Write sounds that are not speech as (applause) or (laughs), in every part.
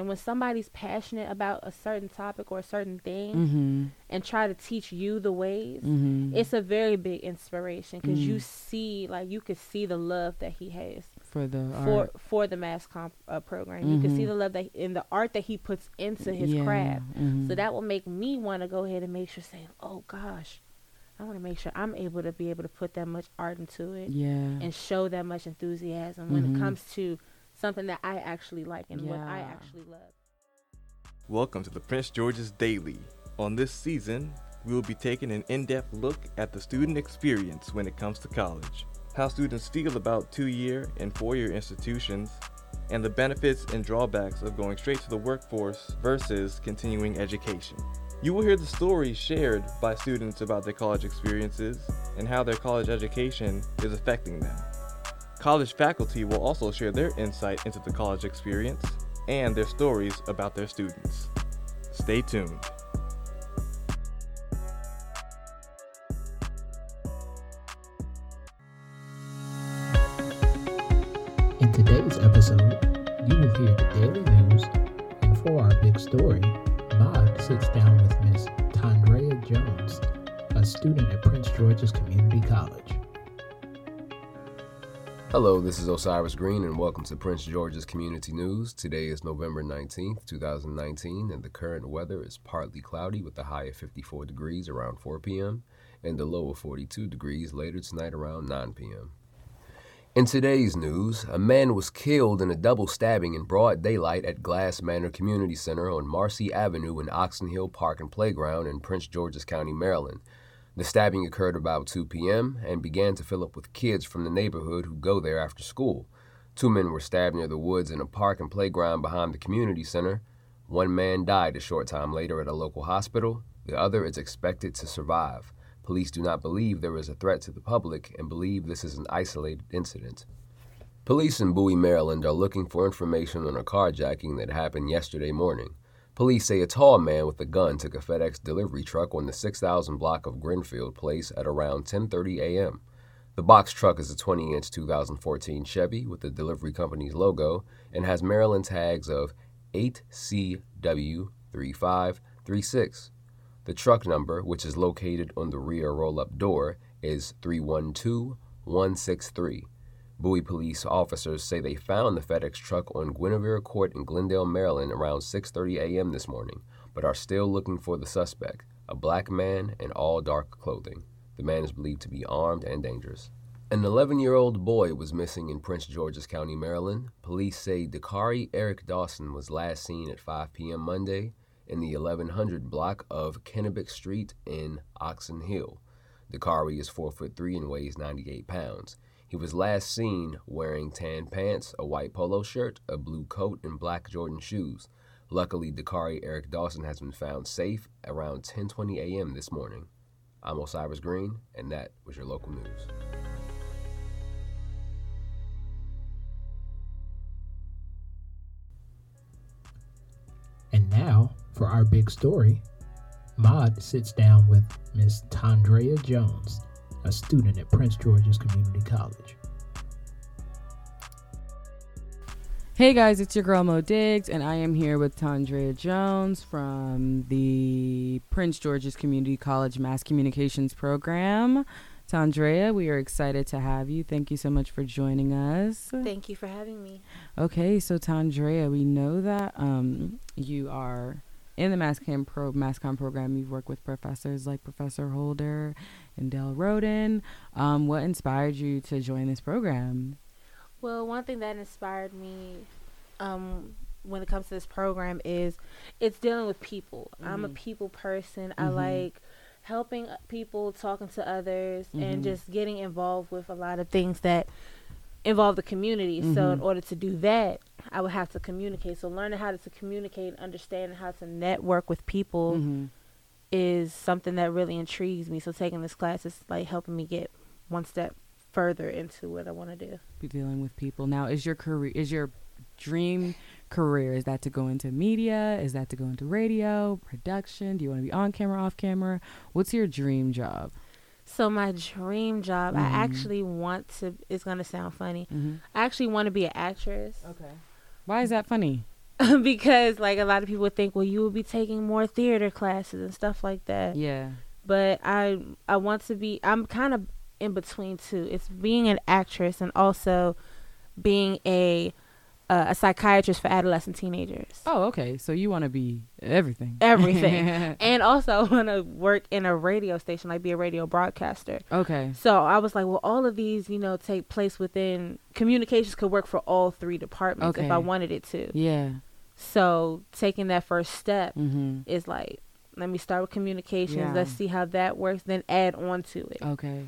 And when somebody's passionate about a certain topic or a certain thing Mm-hmm. and try to teach you the ways, Mm-hmm. it's a very big inspiration because you Mm. see, like, you could see the love that he has for the for art. for the mass comm uh, program. You can see the love that in the art that he puts into his Yeah, craft. mhm. So that will make me want to go ahead and make sure, saying, "Oh gosh, I want to make sure I'm able to be able to put that much art into it yeah. and show that much enthusiasm when it comes to something that I actually like and what I actually love." Welcome to the Prince George's Daily. On this season, we will be taking an in depth look at the student experience when it comes to college, how students feel about two year and four year institutions, and the benefits and drawbacks of going straight to the workforce versus continuing education. You will hear the stories shared by students about their college experiences and how their college education is affecting them. College faculty will also share their insight into the college experience and their stories about their students. Stay tuned. In today's episode, you will hear the daily news, and for our big story, Maud sits down with Miss Tandrea Jones, a student at Prince George's Community College. Hello, this is Osiris Green, and welcome to Prince George's Community News. Today is November 19th, 2019, and the current weather is partly cloudy with a high of 54 degrees around 4 p.m. and a low of 42 degrees later tonight around 9 p.m. In today's news, a man was killed in a double stabbing in broad daylight at Glass Manor Community Center on Marcy Avenue in Oxon Hill Park and Playground in Prince George's County, Maryland. The stabbing occurred about 2 p.m. and began to fill up with kids from the neighborhood who go there after school. Two men were stabbed near the woods in a park and playground behind the community center. One man died a short time later at a local hospital. The other is expected to survive. Police do not believe there is a threat to the public and believe this is an isolated incident. Police in Bowie, Maryland are looking for information on a carjacking that happened yesterday morning. Police say a tall man with a gun took a FedEx delivery truck on the 6000 block of Grenfield Place at around 10:30 a.m. The box truck is a 20-inch 2014 Chevy with the delivery company's logo and has Maryland tags of 8CW3536. The truck number, which is located on the rear roll-up door, is 312163. Bowie police officers say they found the FedEx truck on Guinevere Court in Glenn Dale, Maryland around 6:30 a.m. this morning, but are still looking for the suspect, a black man in all dark clothing. The man is believed to be armed and dangerous. An 11-year-old boy was missing in Prince George's County, Maryland. Police say Dakari Eric Dawson was last seen at 5 p.m. Monday in the 1100 block of Kennebec Street in Oxon Hill. Dakari is 4 foot 3 and weighs 98 pounds. He was last seen wearing tan pants, a white polo shirt, a blue coat, and black Jordan shoes. Luckily, Dakari Eric Dawson has been found safe around 10:20 a.m. this morning. I'm Osiris Green, and that was your local news. And now, for our big story, Maud sits down with Miss Tandrea Jones, a student at Prince George's Community College. Hey guys, it's your girl Mo Diggs, and I am here with Tandrea Jones from the Prince George's Community College Mass Communications Program. Tandrea, we are excited to have you. Thank you so much for joining us. Thank you for having me. Okay, so Tandrea, we know that um, you are in the Mass Comm pro Mass Comm program. You've worked with professors like Professor Holder and Del Roden. Um, what inspired you to join this program? Well, one thing that inspired me um, when it comes to this program is it's dealing with people. I'm a Mhm. people person. I Mhm. like helping people, talking to others, Mhm. and just getting involved with a lot of things that involve the community. So, in Mhm. order to do that, I would have to communicate. So, learning how to communicate, understanding how to network with people Mhm. Is something that really intrigues me. So, taking this class is like helping me get one step further into what I want to do. be dealing with people. Now, is your career is your dream career is that to go into media? Is that to go into radio, production? Do you want to be on camera, off camera? What's your dream job? So my dream job, I Mhm. actually want to. It's gonna sound funny. Mm-hmm. I actually want to be an actress. Okay. Why is that funny? (laughs) because like a lot of people think, well, you will be taking more theater classes and stuff like that. Yeah. But I I want to be. I'm kind of in between two. It's being an actress and also being a uh, a psychiatrist for adolescent teenagers. Oh, okay. So you want to be everything. Everything. (laughs) and also want to work in a radio station, like be a radio broadcaster. okay. So I was like, well, all of these, you know, take place within communications could work for all three departments if I wanted it to. Yeah. So taking that first step Mhm. is like, let me start with communications. Yeah. Let's see how that works, then add on to it. Okay.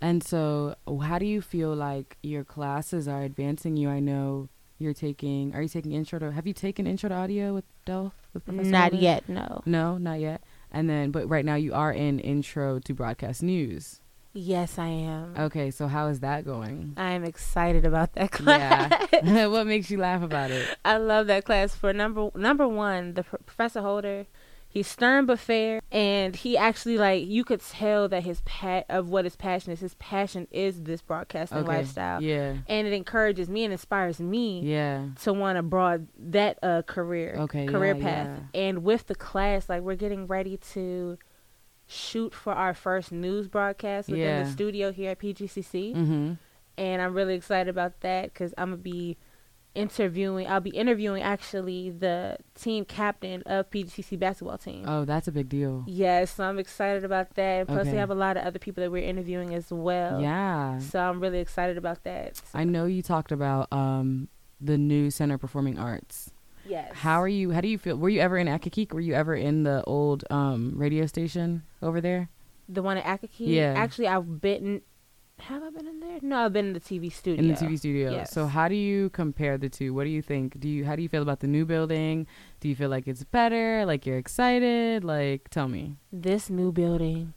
And so, how do you feel like your classes are advancing you? I know you're taking. Are you taking intro to? Have you taken intro to audio with Del? With Professor Not yet, no. No, not yet. And then, but right now you are in intro to broadcast news. Yes, I am. Okay, so how is that going? I am excited about that class. Yeah. (laughs) what makes you laugh about it? I love that class for number number one, the pr- Professor Holder. He's stern but fair, and he actually like you could tell that his pat of what his passion is. His passion is this broadcasting Okay. lifestyle, Yeah. and it encourages me and inspires me Yeah. to want to broad that uh career Okay, career yeah, path. And with the class, like we're getting ready to shoot for our first news broadcast within Yeah. the studio here at PGCC Mm-hmm. and I'm really excited about that because I'm gonna be interviewing. I'll be interviewing actually the team captain of PGCC basketball team. Oh, that's a big deal. Yes, so I'm excited about that. And plus, Okay. we have a lot of other people that we're interviewing as well. Yeah. So I'm really excited about that. I know you talked about um the new Center Performing Arts. Yes. How are you? How do you feel? Were you ever in Accokeek? Were you ever in the old um radio station over there? the one at Accokeek? Yeah. Actually, I've been. Have I been in there? No, I've been in the TV studio. In the TV studio. Yes. So how do you compare the two? What do you think? Do you how do you feel about the new building? Do you feel like it's better? Like you're excited? Like tell me. This new building,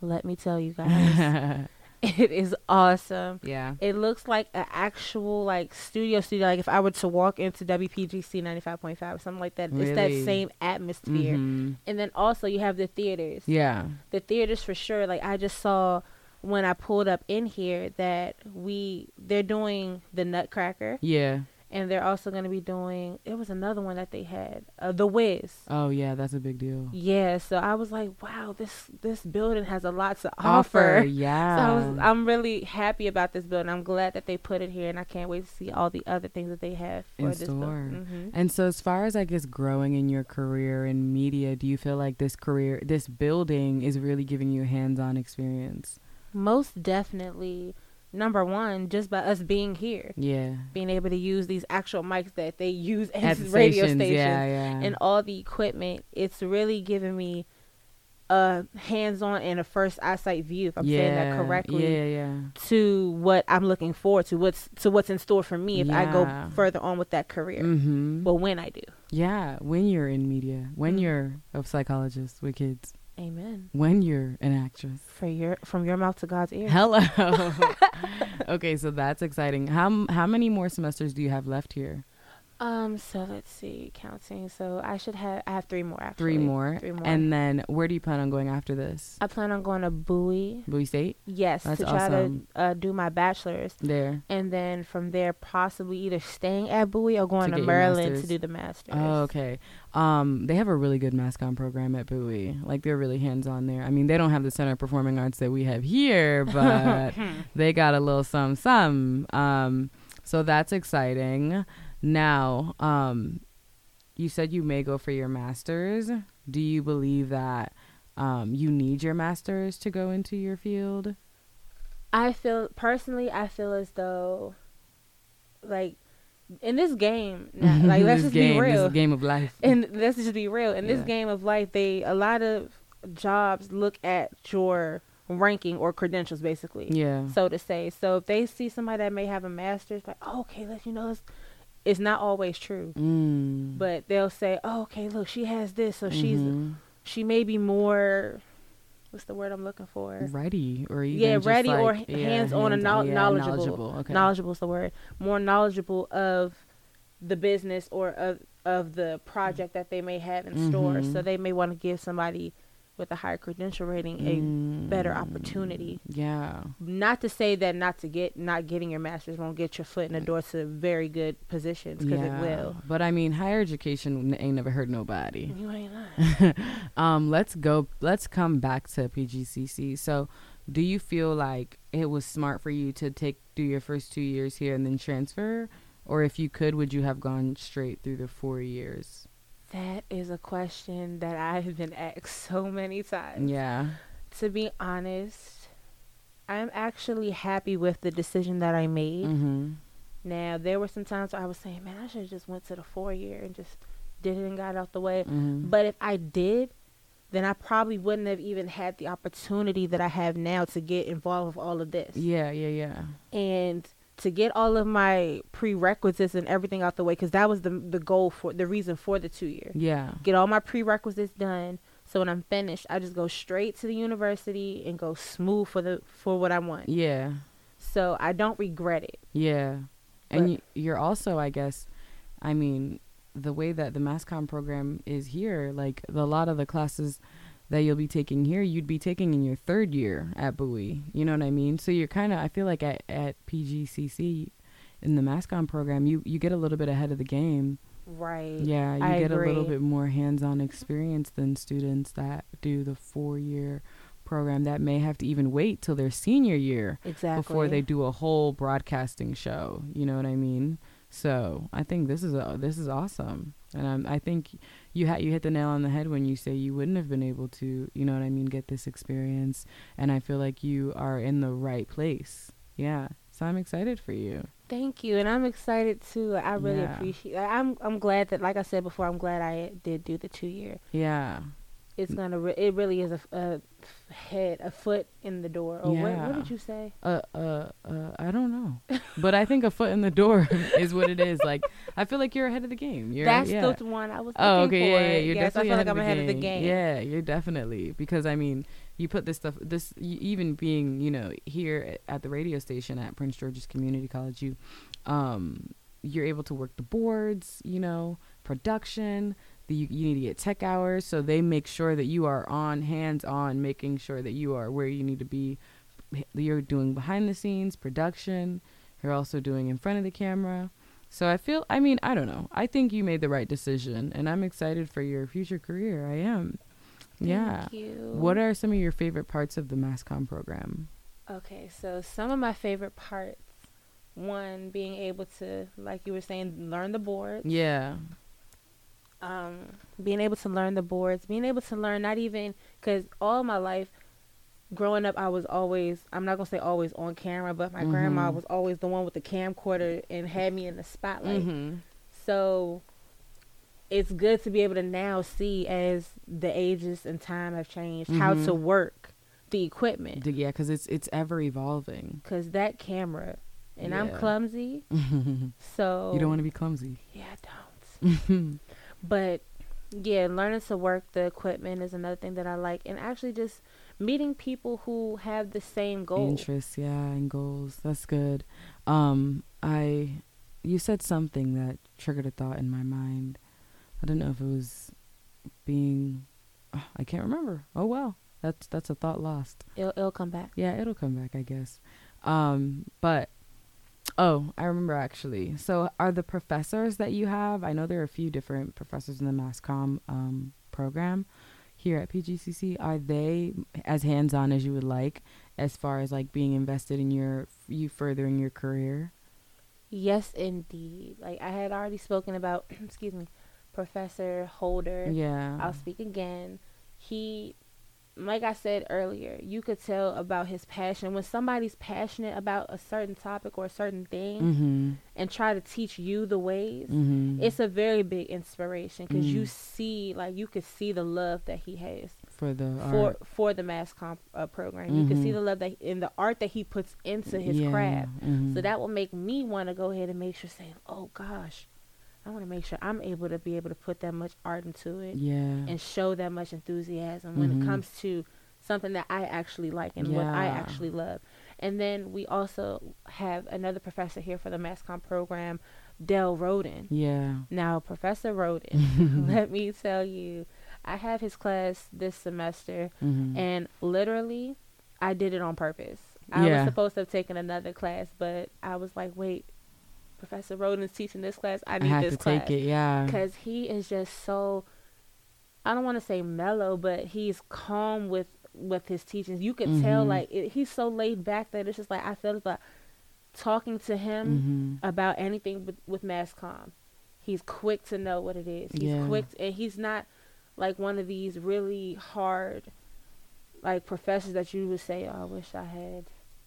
let me tell you guys, (laughs) (laughs) it is awesome. yeah. It looks like an actual like studio studio. Like if I were to walk into WPGC ninety five point five, or something like that. It's that same atmosphere. Mhm. And then also you have the theaters. Yeah. The theaters for sure. Like I just saw when I pulled up in here that we they're doing the Nutcracker Yeah. And they're also going to be doing. It was another one that they had, uh, the Wiz. Oh yeah, that's a big deal. Yeah, so I was like, wow, this this building has a lot to Offer. offer. Yeah. (laughs) So I was, I'm really happy about this building. I'm glad that they put it here, and I can't wait to see all the other things that they have for In this store. building. hmm And so, as far as I guess growing in your career in media, do you feel like this career, this building, is really giving you hands-on experience? Most definitely, number one, just by us being here, Yeah. being able to use these actual mics that they use at, the radio stations, stations yeah, yeah. and all the equipment, it's really giving me a hands-on and a first eyesight view. If I'm yeah. saying that correctly. Yeah, yeah. to what I'm looking forward to, what's to what's in store for me if I go further on with that career. Mm-hmm. Well, when I do, yeah. When you're in media, when Mhm. you're a psychologist with kids, Amen. when you're an actress. For your from your mouth to God's ear. Hello. (laughs) okay, so that's exciting. How how many more semesters do you have left here? Um. So let's see, counting. So I should have. I have three more. Actually. Three more. Three more. And then where do you plan on going after this? I plan on going to Bowie. Bowie State. Yes, That's to try awesome. to uh, do my bachelor's, There. and then from there possibly either staying at Bowie or going To to, Maryland to do the master's. Oh, okay. Um, they have a really good mascom program at Bowie. Like they're really hands on there. I mean, they don't have the Center of Performing Arts that we have here, (laughs) but they got a little some some. Um, so that's exciting. Now, um, you said you may go for your masters. Do you believe that um, you need your masters to go into your field? I feel personally, I feel as though, like, in this game, (laughs) now, like let's just game, be real. This game of life. and let's just be real in this game of life they a lot of jobs look at your ranking or credentials basically yeah. so to say so if they see somebody that may have a master's like oh, okay let's you know it's, it's not always true Mm. but they'll say oh okay look she has this so she's Mhm. she may be more what's the word i'm looking for ready or even yeah ready or like, h- yeah, hands-on and hands- knowl- yeah, knowledgeable Okay. knowledgeable is the word more knowledgeable of the business or of of the project that they may have in store Mhm. so they may want to give somebody with a higher credential rating a better opportunity. Yeah. Not to say that not to get not getting your master's won't get your foot in the door to very good positions because yeah. it will. But I mean, higher education ain't never hurt nobody. You ain't lying. (laughs) um, let's go. Let's come back to PGCC. So, do you feel like it was smart for you to take do your first two years here and then transfer, or if you could, would you have gone straight through the four years? That is a question that I've been asked so many times. Yeah. To be honest, I'm actually happy with the decision that I made. Mm-hmm. Now there were some times where I was saying, "Man, I should have just went to the four year and just did it and got out the way." Mm-hmm. But if I did, then I probably wouldn't have even had the opportunity that I have now to get involved with all of this. Yeah. Yeah. Yeah. And to get all of my prerequisites and everything out the way cuz that was the the goal for the reason for the 2 year. Yeah. Get all my prerequisites done so when I'm finished, I just go straight to the university and go smooth for the for what I want. Yeah. So I don't regret it. Yeah. And you, you're also, I guess, I mean, the way that the MassCom program is here, like a lot of the classes that you'll be taking here, you'd be taking in your third year at Bowie. You know what I mean? So you're kind of, I feel like at, at PGCC in the MassCom program, you, you get a little bit ahead of the game. Right. Yeah, you I get a little bit more hands-on experience than students that do the four-year program that may have to even wait till their senior year Exactly. before they do a whole broadcasting show. You know what I mean? So I think this is a, this is awesome, and um, I think you ha- you hit the nail on the head when you say you wouldn't have been able to, you know what I mean, get this experience, and I feel like you are in the right place. Yeah, so I'm excited for you. Thank you, and I'm excited too. I really Yeah. appreciate. I'm I'm glad that, like I said before, I'm glad I did do the two year. Yeah, It's gonna. Re- it really is a, a head, a foot in the door. Or what, what did you say? uh, uh, uh, I don't know, but I think a foot in the door (laughs) is what it is. Like I feel like you're ahead of the game. You're, That's yeah. the one I was. Oh, okay, yeah, for. yeah. You're yes, definitely I feel like ahead I'm of ahead the of the game. game. Yeah, you're definitely because I mean, you put this stuff. This y- even being you know here at the radio station at Prince George's Community College, you, um, you're able to work the boards. You know, production. The, you, you need to get tech hours, so they make sure that you are on hands on, making sure that you are where you need to be. You're doing behind the scenes production. You're also doing in front of the camera. So I feel, I mean, I don't know. I think you made the right decision, and I'm excited for your future career. I am. yeah. You. What are some of your favorite parts of the MassCom program? Okay, so some of my favorite parts. One being able to, like you were saying, learn the boards. Yeah. Um, being able to learn the boards, being able to learn not even because all my life growing up, I was always I'm not gonna say always on camera, but my grandma Mhm. was always the one with the camcorder and had me in the spotlight. Mm-hmm. So it's good to be able to now see as the ages and time have changed how Mhm. to work the equipment Yeah, because it's it's ever evolving. because that camera and I'm clumsy, (laughs) so You don't want to be clumsy. yeah, I don't. (laughs) But yeah, learning to work the equipment is another thing that I like, and actually just meeting people who have the same goals. Interests, yeah, and goals. That's good. Um, I, you said something that triggered a thought in my mind. I don't know if it was being, oh, I can't remember. Oh well, that's that's a thought lost. It'll, it'll come back. Yeah, it'll come back, I guess. Um, but oh, I remember actually. So, are the professors that you have? I know there are a few different professors in the MassCom um, program here at PGCC. Are they as hands-on as you would like, as far as like being invested in your you furthering your career? Yes, indeed. Like I had already spoken about, (clears throat) excuse me, Professor Holder. Yeah. I'll speak again. He, like I said earlier, you could tell about his passion. When somebody's passionate about a certain topic or a certain thing mm-hmm. and try to teach you the ways, Mm-hmm. it's a very big inspiration because you Mm. see, like, you could see the love that he has for the for art. for the mass comm uh, program. You can see Mhm. the love that in the art that he puts into his yeah. craft. So that will make me want to go ahead and make sure, saying, "Oh gosh, I want to make sure I'm able to be able to put that much art into it yeah. and show that much enthusiasm when Mhm. it comes to something that I actually like and what I actually love." And then we also have another professor here for the mass comm program, Del Roden. yeah. Now, Professor Roden, (laughs) let me tell you, I have his class this semester, Mhm. and literally, I did it on purpose. I Yeah. was supposed to have taken another class, but I was like, wait, Professor Roden's teaching this class. I I need have this to class take it. Yeah. because he is just so. I don't want to say mellow, but he's calm with with his teachings. You could tell Mhm. like it, he's so laid back that it's just like I feel like talking to him Mhm. about anything with, with mass comm. He's quick to know what it is. He's Yeah. quick, and he's not like one of these really hard, like professors that you would say, "Oh, I wish I had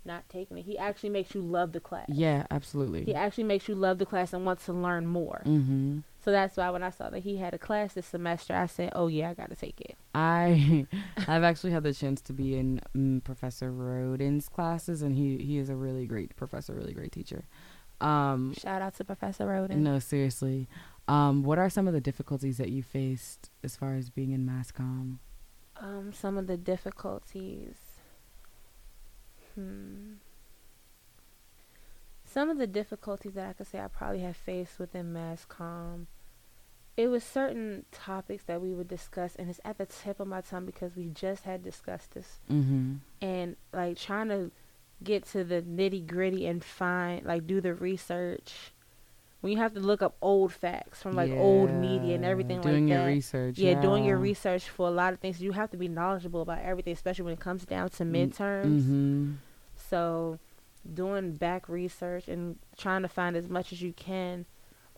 not taking it." He actually makes you love the class. Yeah, absolutely. He actually makes you love the class and wants to learn more. Mhm. So that's why when I saw that he had a class this semester, I said, "Oh yeah, I got to take it." I (laughs) I've actually had the chance to be in mm, Professor Roden's classes, and he he is a really great professor, really great teacher. Um, Shout out to Professor Roden. no, seriously. Um, what are some of the difficulties that you faced as far as being in mass comm? Um, some of the difficulties. Hmm. Some of the difficulties that I could say I probably have faced within mass comm. It was certain topics that we would discuss, and it's at the tip of my tongue because we just had discussed this, Mm-hmm. and like trying to get to the nitty gritty and find like do the research. When you have to look up old facts from like old media and everything doing like your that. research. Yeah, doing your research for a lot of things. You have to be knowledgeable about everything, especially when it comes down to midterms. Mm-hmm. So, doing back research and trying to find as much as you can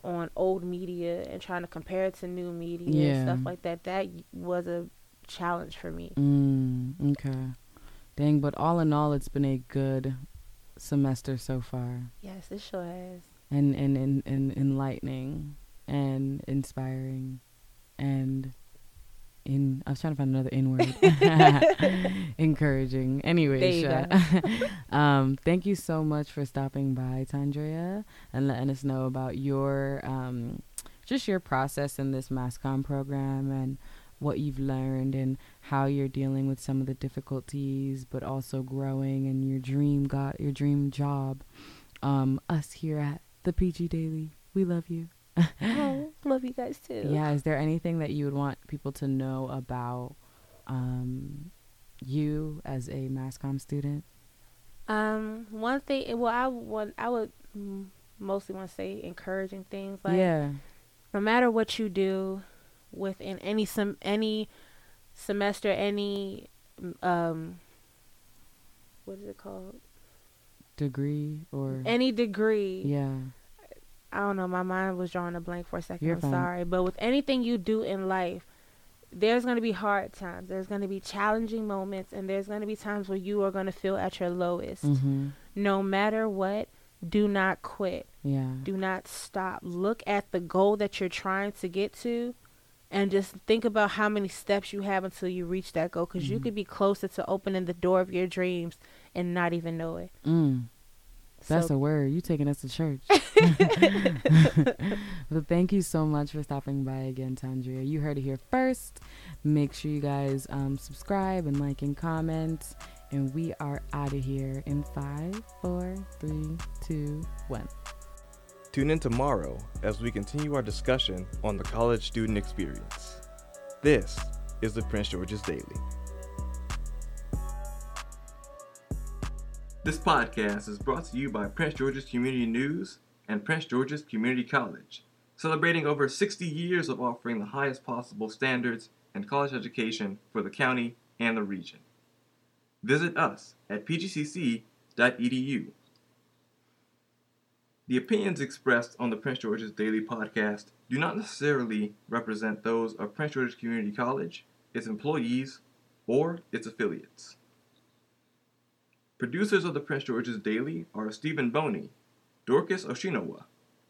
on old media and trying to compare it to new media and stuff like that. That was a challenge for me. Mm, okay. Dang, but all in all, it's been a good semester so far. Yes, it sure has. and and, and, and enlightening and inspiring and in I was trying to find another N word. (laughs) (laughs) Encouraging. Anyway, (laughs) um, thank you so much for stopping by, Tandrea, and letting us know about your um, just your process in this MassCom program and what you've learned and how you're dealing with some of the difficulties, but also growing and your dream got your dream job. Um, us here at the PG Daily, we love you. Oh, (laughs) love you guys too. Yeah, is there anything that you would want people to know about um, you as a MassCom student? Um, one thing. Well, I want. I would mostly want to say encouraging things. Like, yeah. no matter what you do within any sem- any semester, any um, what is it called? Degree or Any degree. yeah. I don't know. My mind was drawing a blank for a 2nd You're I'm fine. sorry, but with anything you do in life, there's going to be hard times. There's going to be challenging moments, and there's going to be times where you are going to feel at your lowest. Mm-hmm. No matter what, do not quit. Yeah. Do not stop. Look at the goal that you're trying to get to and just think about how many steps you have until you reach that goal because you Mhm. could be closer to opening the door of your dreams and not even know it. Mm. That's so, a word. You taking us to church. (laughs) but thank you so much for stopping by again, Tandrea. You heard it here first. Make sure you guys um, subscribe and like and comment. And we are out of here in five, four, three, two, one. Tune in tomorrow as we continue our discussion on the college student experience. This is the Prince George's Daily. This podcast is brought to you by Prince George's Community News and Prince George's Community College, celebrating over 60 years of offering the highest possible standards in college education for the county and the region. Visit us at pgcc.edu. The opinions expressed on the Prince George's Daily Podcast do not necessarily represent those of Prince George's Community College, its employees, or its affiliates. Producers of the Prince George's Daily are Stephen Boney, Dorcas Oshinowa,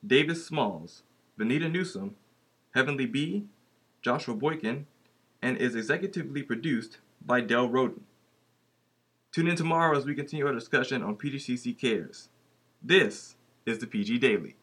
Davis Smalls, Vanita Newsom, Heavenly B, Joshua Boykin, and is executively produced by Del Roden. Tune in tomorrow as we continue our discussion on PGCC Cares. This is the PG Daily.